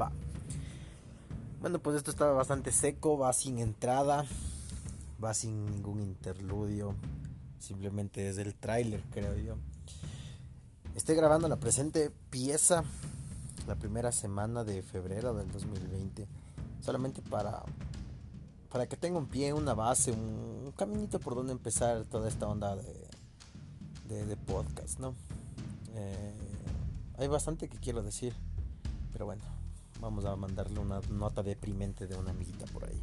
Va. Bueno, pues esto está bastante seco, va sin entrada, va sin ningún interludio, simplemente es el tráiler, creo yo. Estoy grabando la presente pieza la primera semana de febrero del 2020, solamente para para que tenga un pie, una base, un, caminito por donde empezar toda esta onda de, de, podcast, ¿no? Eh, hay bastante que quiero decir, pero bueno, vamos a mandarle una nota deprimente de una amiguita por ahí.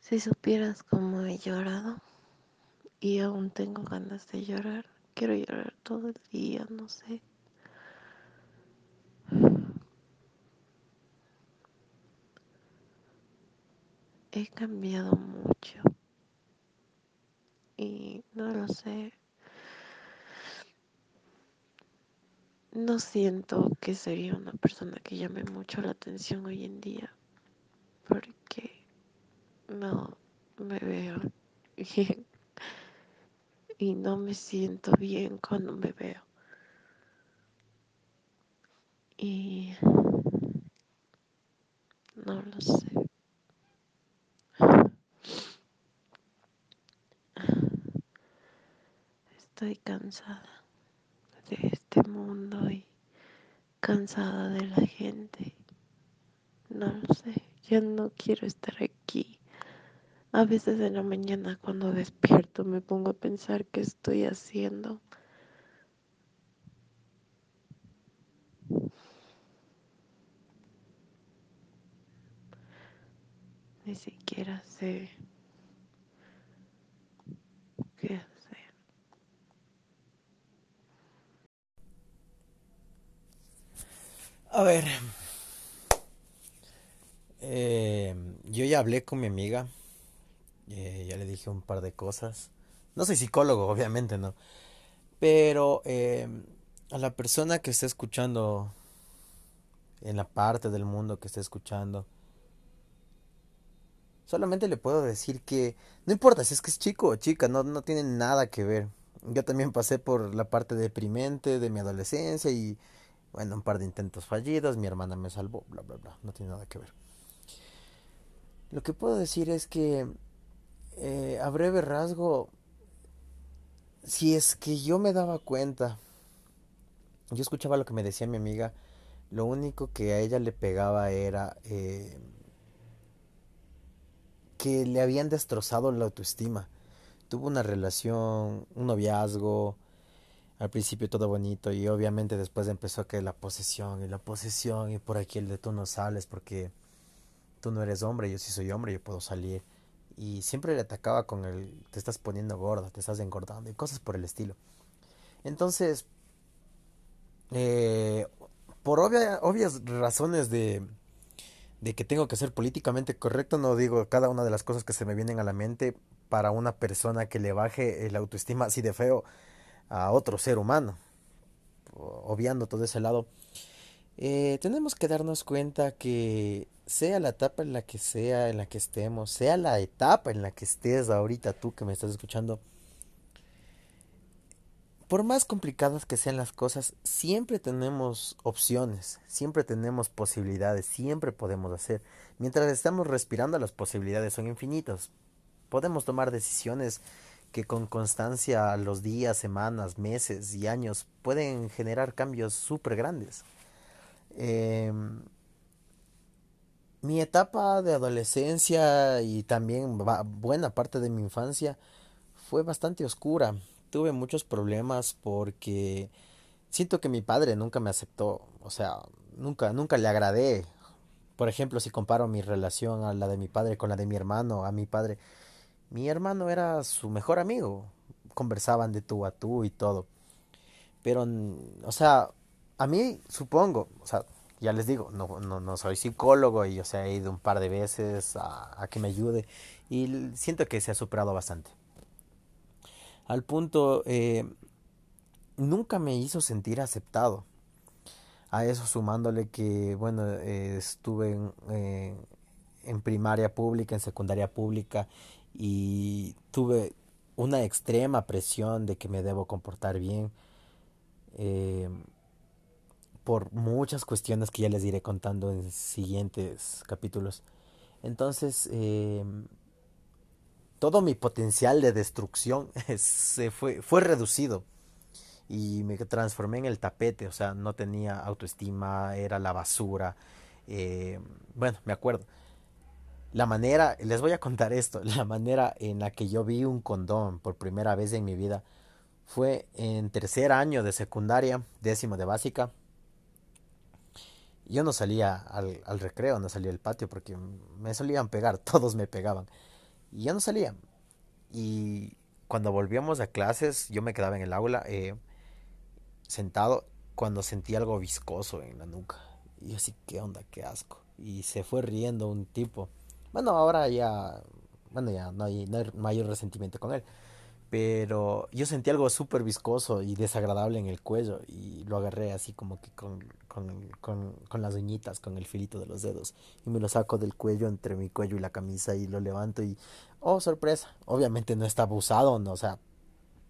Si supieras cómo he llorado y aún tengo ganas de llorar, quiero llorar todo el día, no sé. He cambiado mucho y no lo sé. No siento que sería una persona que llame mucho la atención hoy en día porque no me veo bien y no me siento bien cuando me veo. Y no lo sé. Estoy cansada de este mundo y cansada de la gente. No lo sé, ya no quiero estar aquí. A veces en la mañana cuando despierto me pongo a pensar qué estoy haciendo. Ni siquiera sé qué hacer. A ver, eh, yo ya hablé con mi amiga, eh, ya le dije un par de cosas. No soy psicólogo, obviamente, no. Pero eh, a la persona que está escuchando, en la parte del mundo que está escuchando, solamente le puedo decir que no importa si es que es chico o chica, no, no tiene nada que ver. Yo también pasé por la parte deprimente de mi adolescencia y bueno, un par de intentos fallidos, mi hermana me salvó, bla, bla, bla, no tiene nada que ver. Lo que puedo decir es que, eh, a breve rasgo, si es que yo me daba cuenta, yo escuchaba lo que me decía mi amiga, lo único que a ella le pegaba era eh, que le habían destrozado la autoestima. Tuvo una relación, un noviazgo, al principio todo bonito y obviamente después empezó que la posesión y la posesión y por aquí el de tú no sales porque tú no eres hombre, yo sí soy hombre, yo puedo salir. Y siempre le atacaba con el te estás poniendo gorda, te estás engordando y cosas por el estilo. Entonces, eh, por obvias razones de, de que tengo que ser políticamente correcto, no digo cada una de las cosas que se me vienen a la mente para una persona que le baje el autoestima así de feo a otro ser humano, obviando todo ese lado, eh, tenemos que darnos cuenta que sea la etapa en la que sea, en la que estemos, sea la etapa en la que estés ahorita tú que me estás escuchando, por más complicadas que sean las cosas, siempre tenemos opciones, siempre tenemos posibilidades, siempre podemos hacer. Mientras estamos respirando, las posibilidades son infinitas. Podemos tomar decisiones que con constancia los días, semanas, meses y años pueden generar cambios súper grandes. Em, mi etapa de adolescencia y también buena parte de mi infancia fue bastante oscura. Tuve muchos problemas porque siento que mi padre nunca me aceptó, o sea, nunca nunca le agradé. Por ejemplo, si comparo mi relación a la de mi padre con la de mi hermano, a mi padre mi hermano era su mejor amigo. Conversaban de tú a tú y todo. Pero, o sea, a mí supongo, o sea, ya les digo, no, no, no soy psicólogo y, o sea, he ido un par de veces a, que me ayude y siento que se ha superado bastante. Al punto, eh, nunca me hizo sentir aceptado. A eso sumándole que, bueno, eh, estuve en, eh, en primaria pública, en secundaria pública y tuve una extrema presión de que me debo comportar bien eh, por muchas cuestiones que ya les iré contando en siguientes capítulos. Entonces, eh, todo mi potencial de destrucción se fue, fue reducido y me transformé en el tapete, o sea, no tenía autoestima, era la basura. Eh, bueno, me acuerdo. La manera, les voy a contar esto, la manera en la que yo vi un condón por primera vez en mi vida fue en tercer año de secundaria, décimo de básica. Yo no salía al, recreo, no salía al patio porque me solían pegar, todos me pegaban. Y yo no salía. Y cuando volvíamos a clases, yo me quedaba en el aula eh, sentado cuando sentí algo viscoso en la nuca. Y yo así, ¿qué onda? ¿Qué asco? Y se fue riendo un tipo. Bueno, ahora ya, bueno, ya no hay, no hay mayor resentimiento con él pero yo sentí algo súper viscoso y desagradable en el cuello y lo agarré así como que con, con, con, con, las uñitas, con el filito de los dedos y me lo saco del cuello entre mi cuello y la camisa y lo levanto y, oh, sorpresa, obviamente no estaba usado, no, o sea,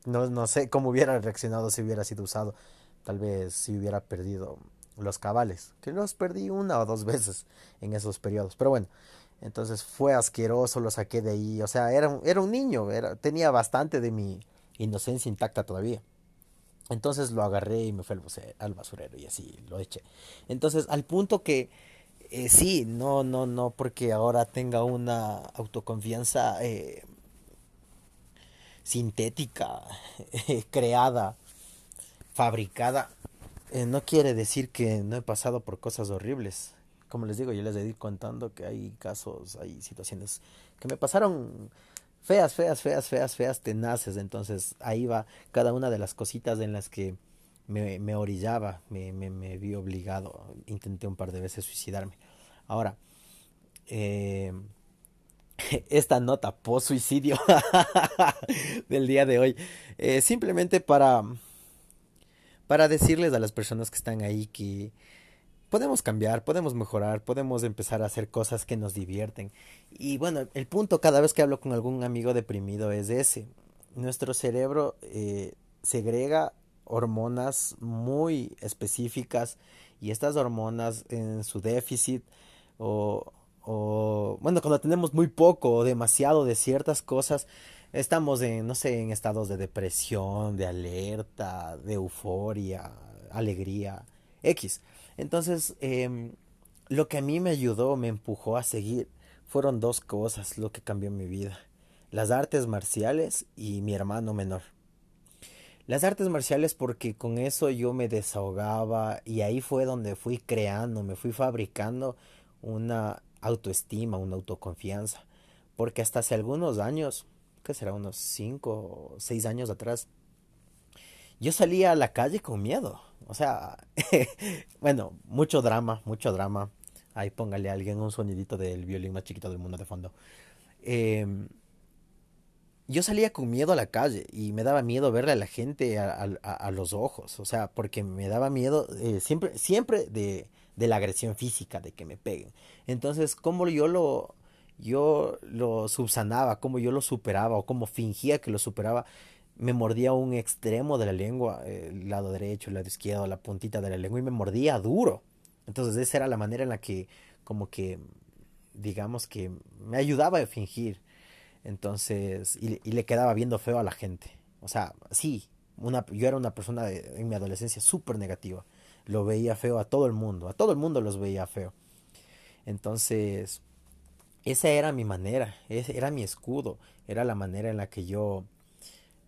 no, no sé cómo hubiera reaccionado si hubiera sido usado, tal vez si hubiera perdido los cabales, que los perdí una o dos veces en esos periodos, pero bueno, entonces fue asqueroso, lo saqué de ahí. O sea, era, era un niño, era, tenía bastante de mi inocencia intacta todavía. Entonces lo agarré y me fue al, basurero y así lo eché. Entonces, al punto que eh, sí, no, no, no, porque ahora tenga una autoconfianza eh, sintética, creada, fabricada, eh, no quiere decir que no he pasado por cosas horribles como les digo, yo les he ido contando que hay casos, hay situaciones que me pasaron feas, feas, feas, feas, feas, tenaces. Entonces ahí va cada una de las cositas en las que me, orillaba, me, vi obligado. Intenté un par de veces suicidarme. Ahora, eh, esta nota post suicidio del día de hoy, eh, simplemente para, para decirles a las personas que están ahí que podemos cambiar, podemos mejorar, podemos empezar a hacer cosas que nos divierten. Y bueno, el punto cada vez que hablo con algún amigo deprimido es ese. Nuestro cerebro eh, segrega hormonas muy específicas y estas hormonas en su déficit o, bueno, cuando tenemos muy poco o demasiado de ciertas cosas, estamos en, no sé, en estados de depresión, de alerta, de euforia, alegría, X. Entonces, eh, lo que a mí me ayudó, me empujó a seguir, fueron dos cosas lo que cambió mi vida. Las artes marciales y mi hermano menor. Las artes marciales porque con eso yo me desahogaba y ahí fue donde fui creando, me fui fabricando una autoestima, una autoconfianza. Porque hasta hace algunos años, que será unos cinco o seis años atrás, yo salía a la calle con miedo. O sea, bueno, mucho drama, mucho drama. Ahí póngale a alguien un sonidito del violín más chiquito del mundo de fondo. Em, yo salía con miedo a la calle y me daba miedo verle a la gente a, los ojos. O sea, porque me daba miedo eh, siempre, siempre de, de la agresión física, de que me peguen. Entonces, ¿cómo yo lo, yo lo subsanaba, cómo yo lo superaba o cómo fingía que lo superaba? Me mordía un extremo de la lengua, el lado derecho, el lado izquierdo, la puntita de la lengua y me mordía duro. Entonces esa era la manera en la que como que digamos que me ayudaba a fingir. Entonces, y, le quedaba viendo feo a la gente. O sea, sí, una, yo era una persona en mi adolescencia súper negativa. Lo veía feo a todo el mundo, a todo el mundo los veía feo. Entonces, esa era mi manera, ese era mi escudo, era la manera en la que yo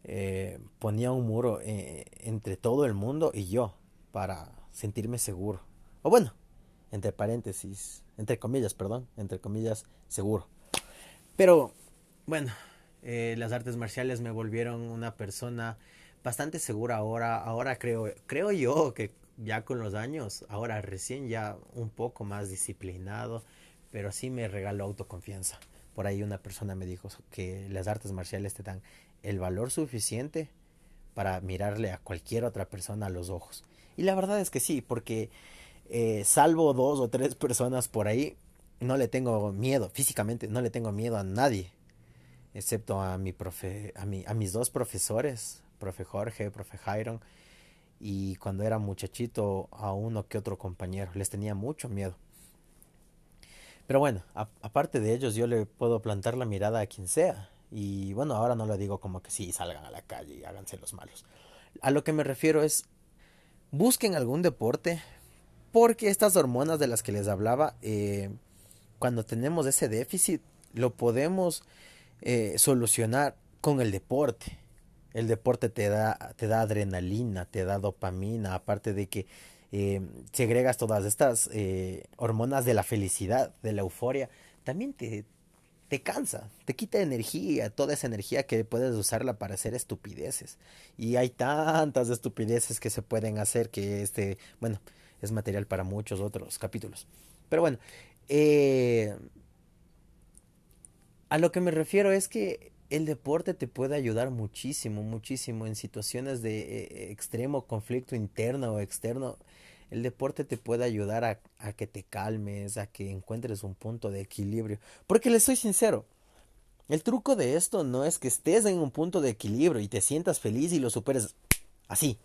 eh, ponía un muro eh, entre todo el mundo y yo para sentirme seguro. O bueno, entre paréntesis, entre comillas, perdón, entre comillas, seguro. Pero bueno, eh, las artes marciales me volvieron una persona bastante segura ahora. Ahora creo, creo yo que ya con los años, ahora recién ya un poco más disciplinado, pero sí me regaló autoconfianza. Por ahí una persona me dijo que las artes marciales te dan el valor suficiente para mirarle a cualquier otra persona a los ojos. Y la verdad es que sí, porque eh, salvo dos o tres personas por ahí, no le tengo miedo, físicamente no le tengo miedo a nadie, excepto a a mis dos profesores, profe Jorge, profe Jairon, y cuando era muchachito a uno que otro compañero, les tenía mucho miedo. Pero bueno, aparte de ellos, yo le puedo plantar la mirada a quien sea. Y bueno, ahora no lo digo como que sí, salgan a la calle y háganse los malos. A lo que me refiero es, busquen algún deporte, porque estas hormonas de las que les hablaba, eh, cuando tenemos ese déficit, lo podemos eh, solucionar con el deporte. El deporte te da, te da adrenalina, te da dopamina, aparte de que eh, segregas todas estas eh, hormonas de la felicidad, de la euforia, también te, te cansa, te quita energía, toda esa energía que puedes usarla para hacer estupideces. Y hay tantas estupideces que se pueden hacer que este, bueno, es material para muchos otros capítulos. Pero bueno, eh, a lo que me refiero es que el deporte te puede ayudar muchísimo, muchísimo en situaciones de eh, extremo conflicto interno o externo. El deporte te puede ayudar a, que te calmes, a que encuentres un punto de equilibrio. Porque les soy sincero, el truco de esto no es que estés en un punto de equilibrio y te sientas feliz y lo superes así.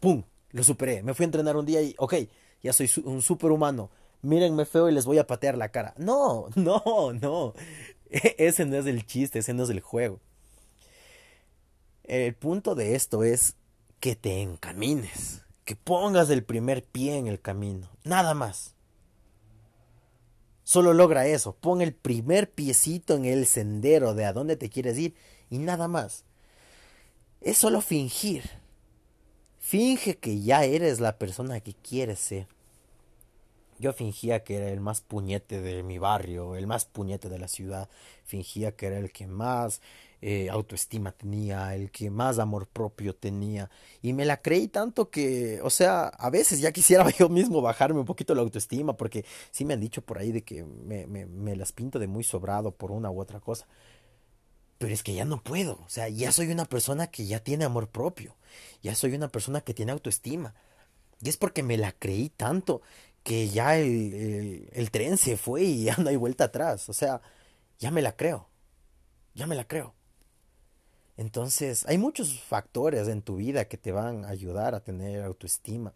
¡Pum! Lo superé. Me fui a entrenar un día y, ok, ya soy un superhumano. Mírenme feo y les voy a patear la cara. No, no, no. Ese no es el chiste, ese no es el juego. El punto de esto es que te encamines, que pongas el primer pie en el camino, nada más. Solo logra eso, pon el primer piecito en el sendero de a dónde te quieres ir y nada más. Es solo fingir. Finge que ya eres la persona que quieres ser. Yo fingía que era el más puñete de mi barrio, el más puñete de la ciudad. Fingía que era el que más eh, autoestima tenía, el que más amor propio tenía. Y me la creí tanto que, o sea, a veces ya quisiera yo mismo bajarme un poquito la autoestima, porque sí me han dicho por ahí de que me, me, las pinto de muy sobrado por una u otra cosa. Pero es que ya no puedo. O sea, ya soy una persona que ya tiene amor propio. Ya soy una persona que tiene autoestima. Y es porque me la creí tanto que ya el, tren se fue y ya no hay vuelta atrás. O sea, ya me la creo. Ya me la creo. Entonces, hay muchos factores en tu vida que te van a ayudar a tener autoestima.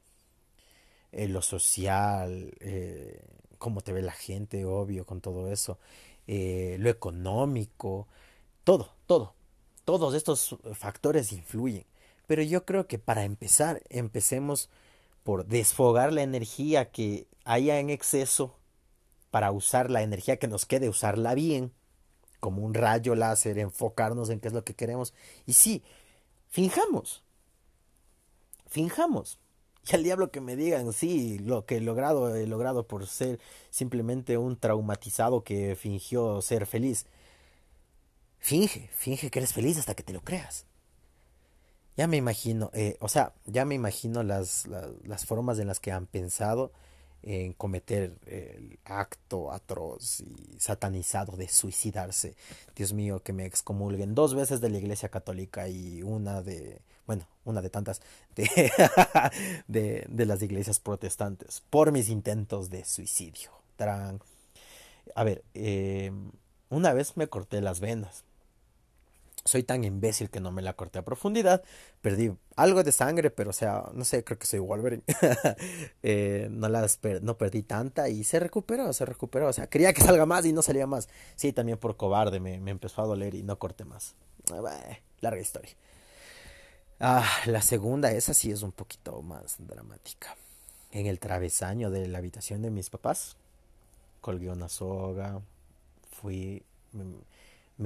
Eh, lo social, eh, cómo te ve la gente, obvio, con todo eso. Eh, lo económico, todo, todo. Todos estos factores influyen. Pero yo creo que para empezar, empecemos por desfogar la energía que haya en exceso para usar la energía que nos quede, usarla bien, como un rayo láser, enfocarnos en qué es lo que queremos. Y sí, finjamos, finjamos. Y al diablo que me digan, sí, lo que he logrado, he logrado por ser simplemente un traumatizado que fingió ser feliz. Finge, finge que eres feliz hasta que te lo creas. Ya me imagino, eh, o sea, ya me imagino las, las, formas en las que han pensado en cometer el acto atroz y satanizado de suicidarse. Dios mío, que me excomulguen dos veces de la Iglesia Católica y una de, bueno, una de tantas de, de, las iglesias protestantes por mis intentos de suicidio. A ver, eh, una vez me corté las venas soy tan imbécil que no me la corté a profundidad. Perdí algo de sangre, pero o sea, no sé, creo que soy Wolverine. eh, no, las no perdí tanta y se recuperó, se recuperó. O sea, quería que salga más y no salía más. Sí, también por cobarde me, me empezó a doler y no corté más. Ah, larga historia. Ah, la segunda, esa sí es un poquito más dramática. En el travesaño de la habitación de mis papás, colgué una soga, fui me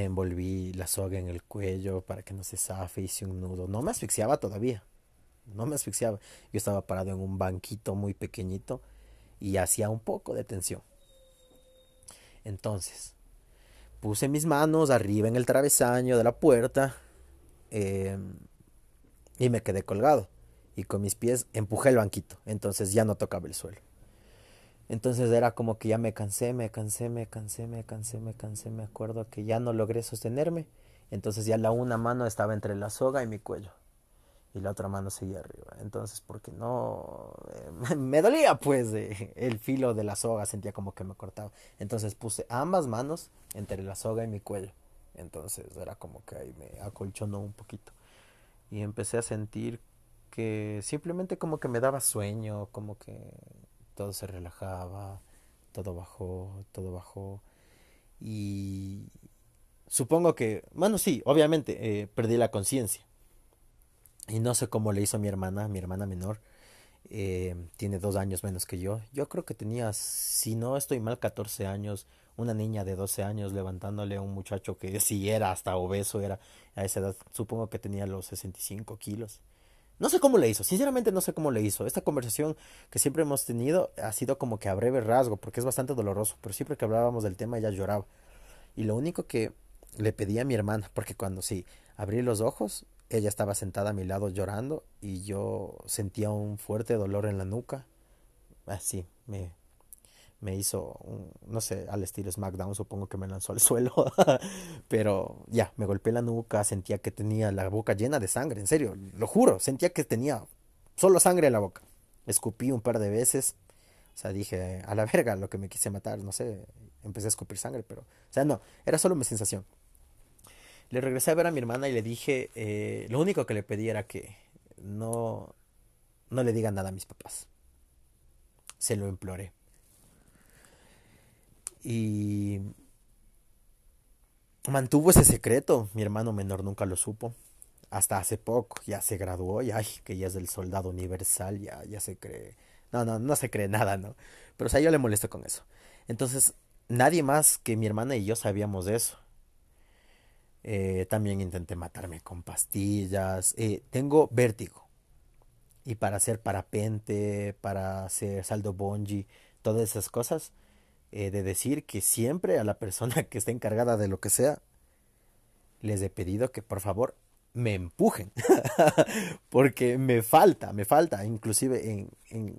envolví la soga en el cuello para que no se zafe, hice un nudo. No me asfixiaba todavía. No me asfixiaba. Yo estaba parado en un banquito muy pequeñito y hacía un poco de tensión. Entonces, puse mis manos arriba en el travesaño de la puerta em, y me quedé colgado. Y con mis pies empujé el banquito. Entonces ya no tocaba el suelo. Entonces era como que ya me cansé, me cansé, me cansé, me cansé, me cansé, me acuerdo que ya no logré sostenerme. Entonces ya la una mano estaba entre la soga y mi cuello. y la otra mano seguía arriba. Entonces, porque no... Eh, me dolía pues el filo de la soga, sentía como que me cortaba. Entonces puse ambas manos entre la soga y mi cuello. Entonces era como que ahí me acolchonó un poquito. Y empecé a sentir que simplemente como que me daba sueño, como que todo se relajaba, todo bajó, todo bajó. Y supongo que, bueno, sí, obviamente eh, perdí la conciencia. Y no sé cómo le hizo mi hermana, mi hermana menor. Eh, tiene dos años menos que yo. Yo creo que tenía, si no estoy mal, 14 años. Una niña de 12 años levantándole a un muchacho que si era hasta obeso, era a esa edad, supongo que tenía los 65 kilos. No sé cómo le hizo, sinceramente no sé cómo le hizo. Esta conversación que siempre hemos tenido ha sido como que a breve rasgo, porque es bastante doloroso, pero siempre que hablábamos del tema ella lloraba. Y lo único que le pedí a mi hermana, porque cuando sí abrí los ojos, ella estaba sentada a mi lado llorando y yo sentía un fuerte dolor en la nuca. Así, me, me hizo, no sé, al estilo SmackDown, supongo que me lanzó al suelo. Pero ya, me golpeé la nuca, sentía que tenía la boca llena de sangre, en serio, lo juro, sentía que tenía solo sangre en la boca. Escupí un par de veces, o sea, dije, a la verga, lo que me quise matar, no sé, empecé a escupir sangre, pero, o sea, no, era solo mi sensación. Le regresé a ver a mi hermana y le dije, eh, lo único que le pedí era que no, no le digan nada a mis papás. Se lo imploré. Y mantuvo ese secreto. Mi hermano menor nunca lo supo. Hasta hace poco, ya se graduó y ay, que ya es del soldado universal, ya, ya se cree. No, no, no se cree nada, ¿no? Pero o sea, yo le molesto con eso. Entonces, nadie más que mi hermana y yo sabíamos de eso. Eh, también intenté matarme con pastillas. Eh, tengo vértigo. Y para hacer parapente, para hacer saldo bungee, todas esas cosas, eh, de decir que siempre a la persona que esté encargada de lo que sea, les he pedido que por favor me empujen. Porque me falta, me falta, inclusive en, en,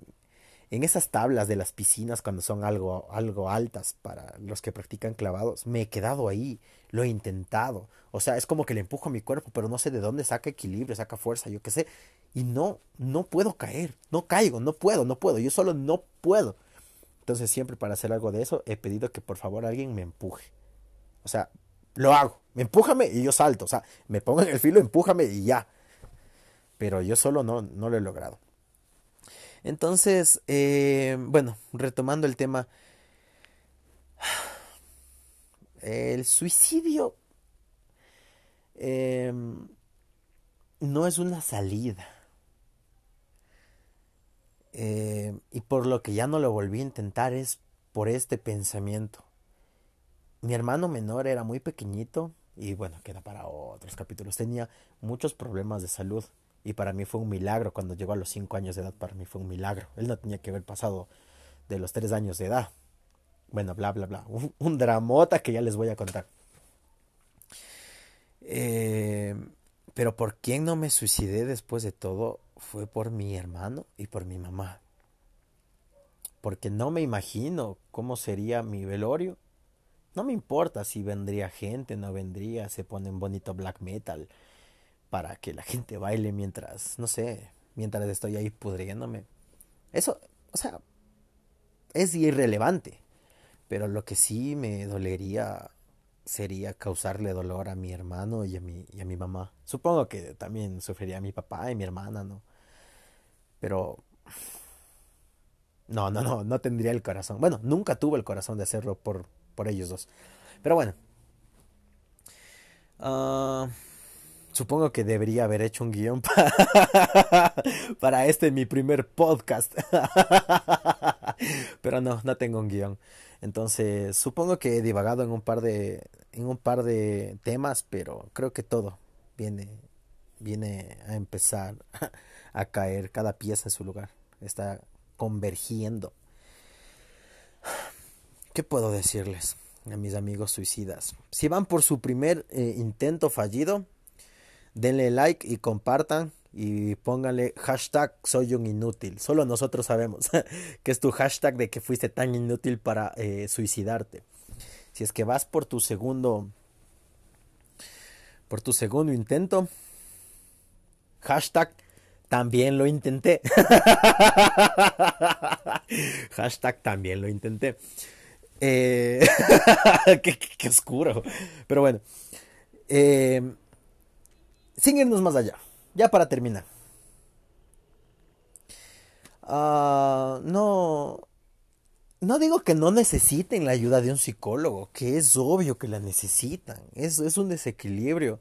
en esas tablas de las piscinas cuando son algo, algo altas para los que practican clavados, me he quedado ahí, lo he intentado. O sea, es como que le empujo a mi cuerpo, pero no sé de dónde saca equilibrio, saca fuerza, yo qué sé. Y no, no puedo caer, no caigo, no puedo, no puedo, yo solo no puedo. Entonces siempre para hacer algo de eso he pedido que por favor alguien me empuje. O sea, lo hago, empújame y yo salto. O sea, me pongo en el filo, empújame y ya. Pero yo solo no, no lo he logrado. Entonces, eh, bueno, retomando el tema, el suicidio em, no es una salida. Em, y por lo que ya no lo volví a intentar es por este pensamiento. Mi hermano menor era muy pequeñito y bueno, queda para otros capítulos. Tenía muchos problemas de salud. Y para mí fue un milagro cuando llegó a los 5 años de edad, para mí fue un milagro. Él no tenía que haber pasado de los 3 años de edad. Bueno, bla, bla, bla. Un, dramota que ya les voy a contar. Eh, pero por quién no me suicidé después de todo fue por mi hermano y por mi mamá. Porque no me imagino cómo sería mi velorio. No me importa si vendría gente, no vendría, se ponen bonito black metal, para que la gente baile mientras, no sé, mientras estoy ahí pudriéndome. Eso, o sea, es irrelevante. Pero lo que sí me dolería sería causarle dolor a mi hermano y a mi, y a mi mamá. Supongo que también sufriría a mi papá y mi hermana, ¿no? Pero... No, no, no, no tendría el corazón. Bueno, nunca tuve el corazón de hacerlo por, por ellos dos. Pero bueno. Ah... Supongo que debería haber hecho un guion para, este mi primer podcast. Pero no, no tengo un guion. Entonces, supongo que he divagado en un par de en un par de temas, pero creo que todo viene viene a empezar a caer cada pieza en su lugar. Está convergiendo. ¿Qué puedo decirles a mis amigos suicidas? Si van por su primer eh, intento fallido, denle like y compartan y pónganle hashtag soy un inútil. Solo nosotros sabemos que es tu hashtag de que fuiste tan inútil para eh, suicidarte. Si es que vas por tu segundo por tu segundo intento, hashtag también lo intenté. Hashtag también lo intenté. Eh, qué, oscuro. Pero bueno. Eh, sin irnos más allá. Ya para terminar. Ah, no. No digo que no necesiten la ayuda de un psicólogo, que es obvio que la necesitan. Es, es un desequilibrio.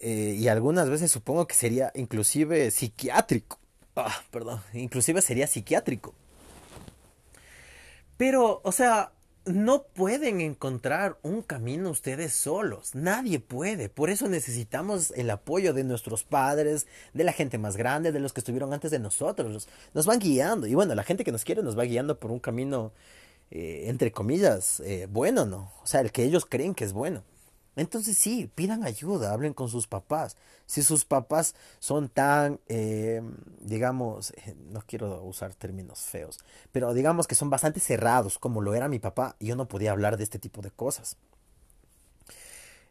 Eh, y algunas veces supongo que sería inclusive psiquiátrico. Ah, perdón, inclusive sería psiquiátrico. Pero, o sea, no pueden encontrar un camino ustedes solos. Nadie puede. Por eso necesitamos el apoyo de nuestros padres, de la gente más grande, de los que estuvieron antes de nosotros. Nos van guiando. Y bueno, la gente que nos quiere nos va guiando por un camino, eh, entre comillas, eh, bueno, ¿no? O sea, el que ellos creen que es bueno. Entonces sí, pidan ayuda, hablen con sus papás. Si sus papás son tan, eh, digamos, eh, no quiero usar términos feos, pero digamos que son bastante cerrados, como lo era mi papá, yo no podía hablar de este tipo de cosas.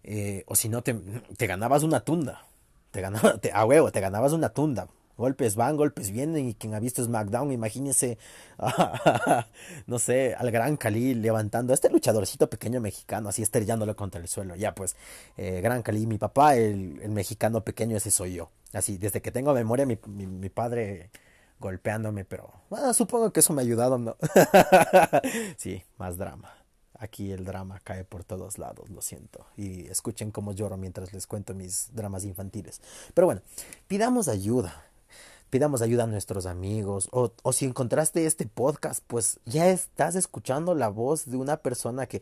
Eh, o si no, te, te, ganabas una tunda. Te ganabas, a huevo, te ganabas una tunda. Golpes van, golpes vienen y quien ha visto SmackDown, imagínese, no sé, al gran Cali levantando a este luchadorcito pequeño mexicano, así estrellándolo contra el suelo. Ya pues, eh, gran Cali, mi papá, el, mexicano pequeño, ese soy yo. Así, desde que tengo memoria, mi, mi, padre golpeándome, pero supongo que eso me ha ayudado, ¿no? sí, más drama. Aquí el drama cae por todos lados, lo siento. Y escuchen cómo lloro mientras les cuento mis dramas infantiles. Pero bueno, pidamos ayuda pidamos ayuda a nuestros amigos o, o, si encontraste este podcast, pues ya estás escuchando la voz de una persona que,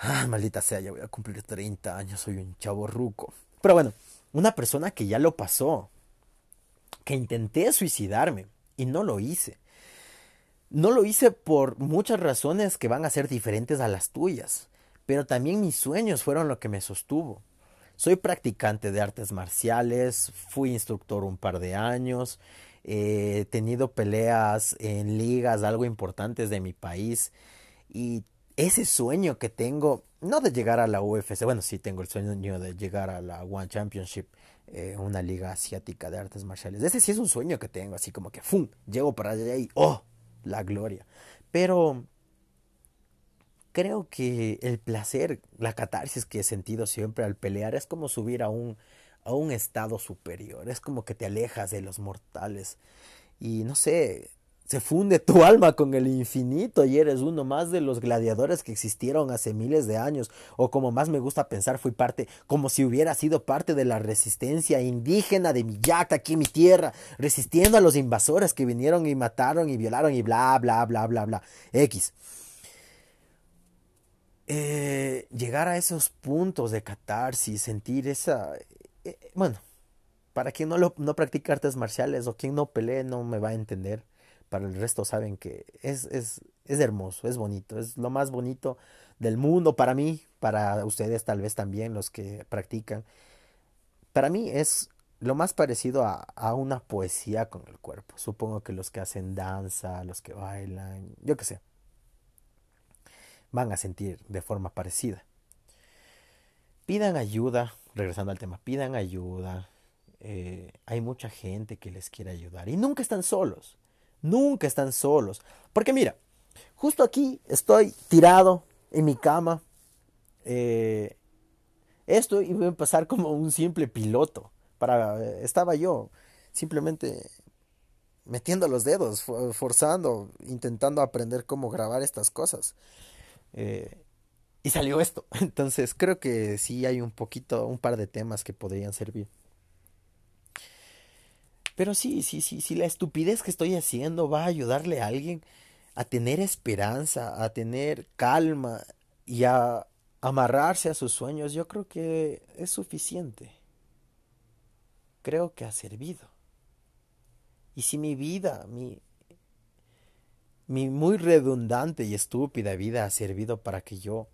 ah, maldita sea, ya voy a cumplir 30 años, soy un chavo ruco. Pero bueno, una persona que ya lo pasó, que intenté suicidarme y no lo hice. No lo hice por muchas razones que van a ser diferentes a las tuyas, pero también mis sueños fueron lo que me sostuvo. Soy practicante de artes marciales, fui instructor un par de años, he tenido peleas en ligas algo importantes de mi país y ese sueño que tengo, no de llegar a la UFC, bueno, sí tengo el sueño de llegar a la One Championship, eh, una liga asiática de artes marciales. Ese sí es un sueño que tengo, así como que, ¡fum!, llego para allá y, ¡oh!, la gloria. Pero creo que el placer, la catarsis que he sentido siempre al pelear es como subir a un, a un estado superior, es como que te alejas de los mortales y no sé, se funde tu alma con el infinito y eres uno más de los gladiadores que existieron hace miles de años. O como más me gusta pensar fui parte como si hubiera sido parte de la resistencia indígena de mi yaca aquí en mi tierra resistiendo a los invasores que vinieron y mataron y violaron y bla bla bla bla bla. X eh, llegar a esos puntos de catarsis, sentir esa... Eh, eh, bueno, para quien no, lo, no practica artes marciales o quien no pelee no me va a entender. Para el resto saben que es, es, es hermoso, es bonito, es lo más bonito del mundo para mí, para ustedes tal vez también los que practican. Para mí es lo más parecido a, a, una poesía con el cuerpo. Supongo que los que hacen danza, los que bailan, yo qué sé van a sentir de forma parecida. Pidan ayuda, regresando al tema, pidan ayuda. Eh, hay mucha gente que les quiere ayudar y nunca están solos, nunca están solos. Porque mira, justo aquí estoy tirado en mi cama. Eh, esto iba a pasar como un simple piloto. Para, estaba yo simplemente metiendo los dedos, forzando, intentando aprender cómo grabar estas cosas. Eh, y salió esto. Entonces creo que sí hay un poquito, un par de temas que podrían servir. Pero sí, sí, sí, sí, la estupidez que estoy haciendo va a ayudarle a alguien a tener esperanza, a tener calma y a amarrarse a sus sueños, yo creo que es suficiente. Creo que ha servido. Y si mi vida, mi, mi muy redundante y estúpida vida ha servido para que yo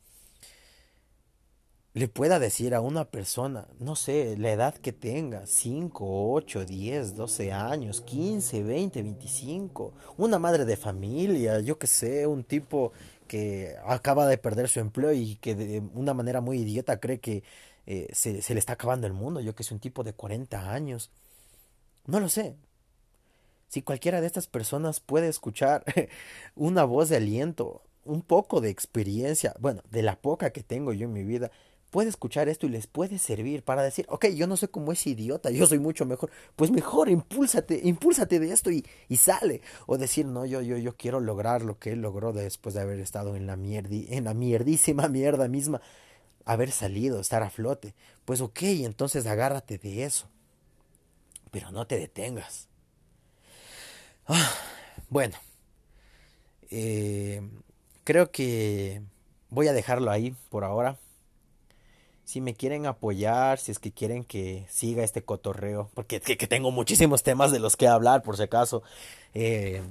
le pueda decir a una persona, no sé, la edad que tenga, 5, 8, 10, 12 años, 15, 20, 25, una madre de familia, yo que sé, un tipo que acaba de perder su empleo y que de una manera muy idiota cree que eh, se, se, le está acabando el mundo, yo que sé, un tipo de 40 años, No lo sé. Si cualquiera de estas personas puede escuchar una voz de aliento, un poco de experiencia, bueno, de la poca que tengo yo en mi vida, puede escuchar esto y les puede servir para decir, ok, yo no sé cómo es idiota, yo soy mucho mejor, pues mejor, impúlsate, impúlsate de esto y, y, sale. O decir, no, yo, yo, yo quiero lograr lo que él logró después de haber estado en la mierdi, en la mierdísima mierda misma, haber salido, estar a flote. Pues ok, entonces agárrate de eso. Pero no te detengas. Ah, bueno. Eh, creo que voy a dejarlo ahí por ahora. Si me quieren apoyar, si es que quieren que siga este cotorreo, porque que, tengo muchísimos temas de los que hablar, por si acaso. Eh,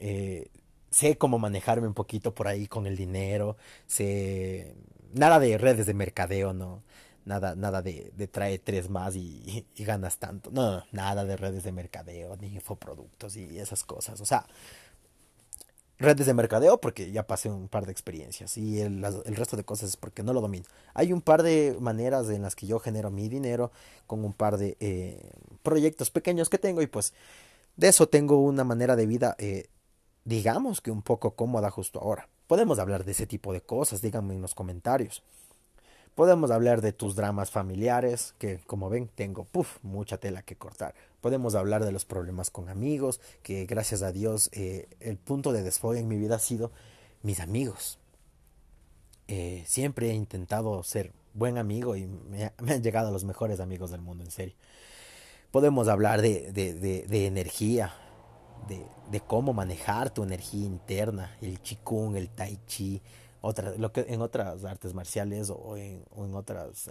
eh, sé cómo manejarme un poquito por ahí con el dinero. Sé. Nada de redes de mercadeo, no. Nada, nada de, trae tres más y, ganas tanto. No, nada de redes de mercadeo, ni infoproductos y esas cosas. O sea, redes de mercadeo porque ya pasé un par de experiencias y el, el, resto de cosas es porque no lo domino. Hay un par de maneras en las que yo genero mi dinero con un par de eh, proyectos pequeños que tengo y pues de eso tengo una manera de vida eh, digamos que un poco cómoda justo ahora. Podemos hablar de ese tipo de cosas, díganme en los comentarios. Podemos hablar de tus dramas familiares, que como ven tengo puff, mucha tela que cortar. Podemos hablar de los problemas con amigos, que gracias a Dios eh, el punto de desfogue en mi vida ha sido mis amigos. Eh, siempre he intentado ser buen amigo y me, me, han llegado los mejores amigos del mundo, en serio. Podemos hablar de, de, de, de energía, de, cómo manejar tu energía interna, el chikung, el tai chi, otra, lo que en otras artes marciales o en, otras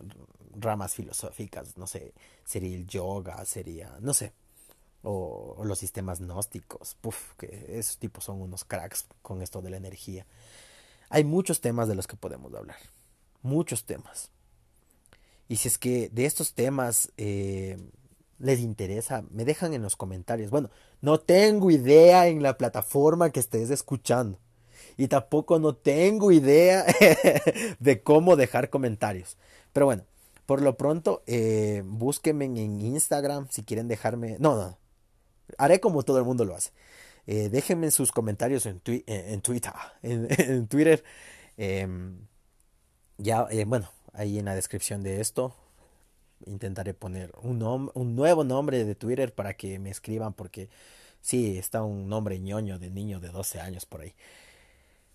ramas filosóficas, no sé, sería el yoga, sería, no sé, o, los sistemas gnósticos, Puf, que esos tipos son unos cracks con esto de la energía. Hay muchos temas de los que podemos hablar, muchos temas. Y si es que de estos temas eh, les interesa, me dejan en los comentarios. Bueno, no tengo idea en la plataforma que estés escuchando y tampoco no tengo idea de cómo dejar comentarios. Pero bueno, por lo pronto, eh, búsquenme en Instagram si quieren dejarme... No, no, haré como todo el mundo lo hace. Eh, déjenme sus comentarios en, en Twitter. En, en Twitter. Eh, ya, bueno, ahí en la descripción de esto intentaré poner un, un nuevo nombre de Twitter para que me escriban porque sí, está un nombre ñoño de niño de 12 años por ahí.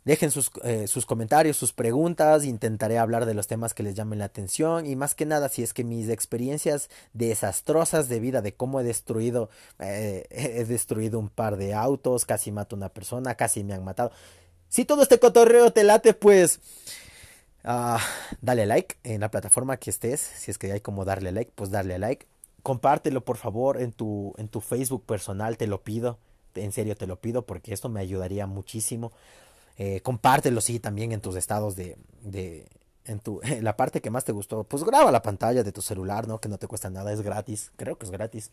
Dejen sus, eh, sus, comentarios, sus preguntas, intentaré hablar de los temas que les llamen la atención y más que nada si es que mis experiencias desastrosas de vida, de cómo he destruido, eh, he destruido un par de autos, casi mato a una persona, casi me han matado. Si todo este cotorreo te late, pues uh, dale like en la plataforma que estés, si es que hay como darle like, pues darle like. Compártelo por favor en tu, en tu Facebook personal, te lo pido, en serio te lo pido porque esto me ayudaría muchísimo. Eh, compártelo, sí, también en tus estados de, de en tu la parte que más te gustó. Pues graba la pantalla de tu celular, ¿no? Que no te cuesta nada, es gratis. Creo que es gratis.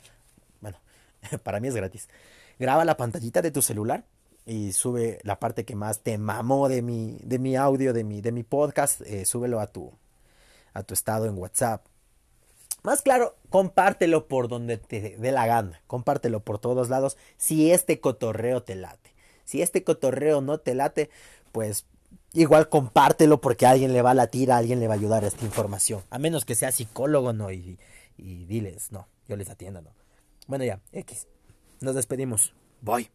Bueno, para mí es gratis. Graba la pantallita de tu celular y sube la parte que más te mamó de mi, de mi audio, de mi, de mi podcast, eh, súbelo a tu, a tu estado en WhatsApp. Más claro, compártelo por donde te dé la gana, compártelo por todos lados si este cotorreo te late. Si este cotorreo no te late, pues igual compártelo porque alguien le va a latir, a alguien le va a ayudar esta información. A menos que sea psicólogo, no, y, y diles, no, yo les atiendo, no. Bueno, ya, X. Nos despedimos. Voy.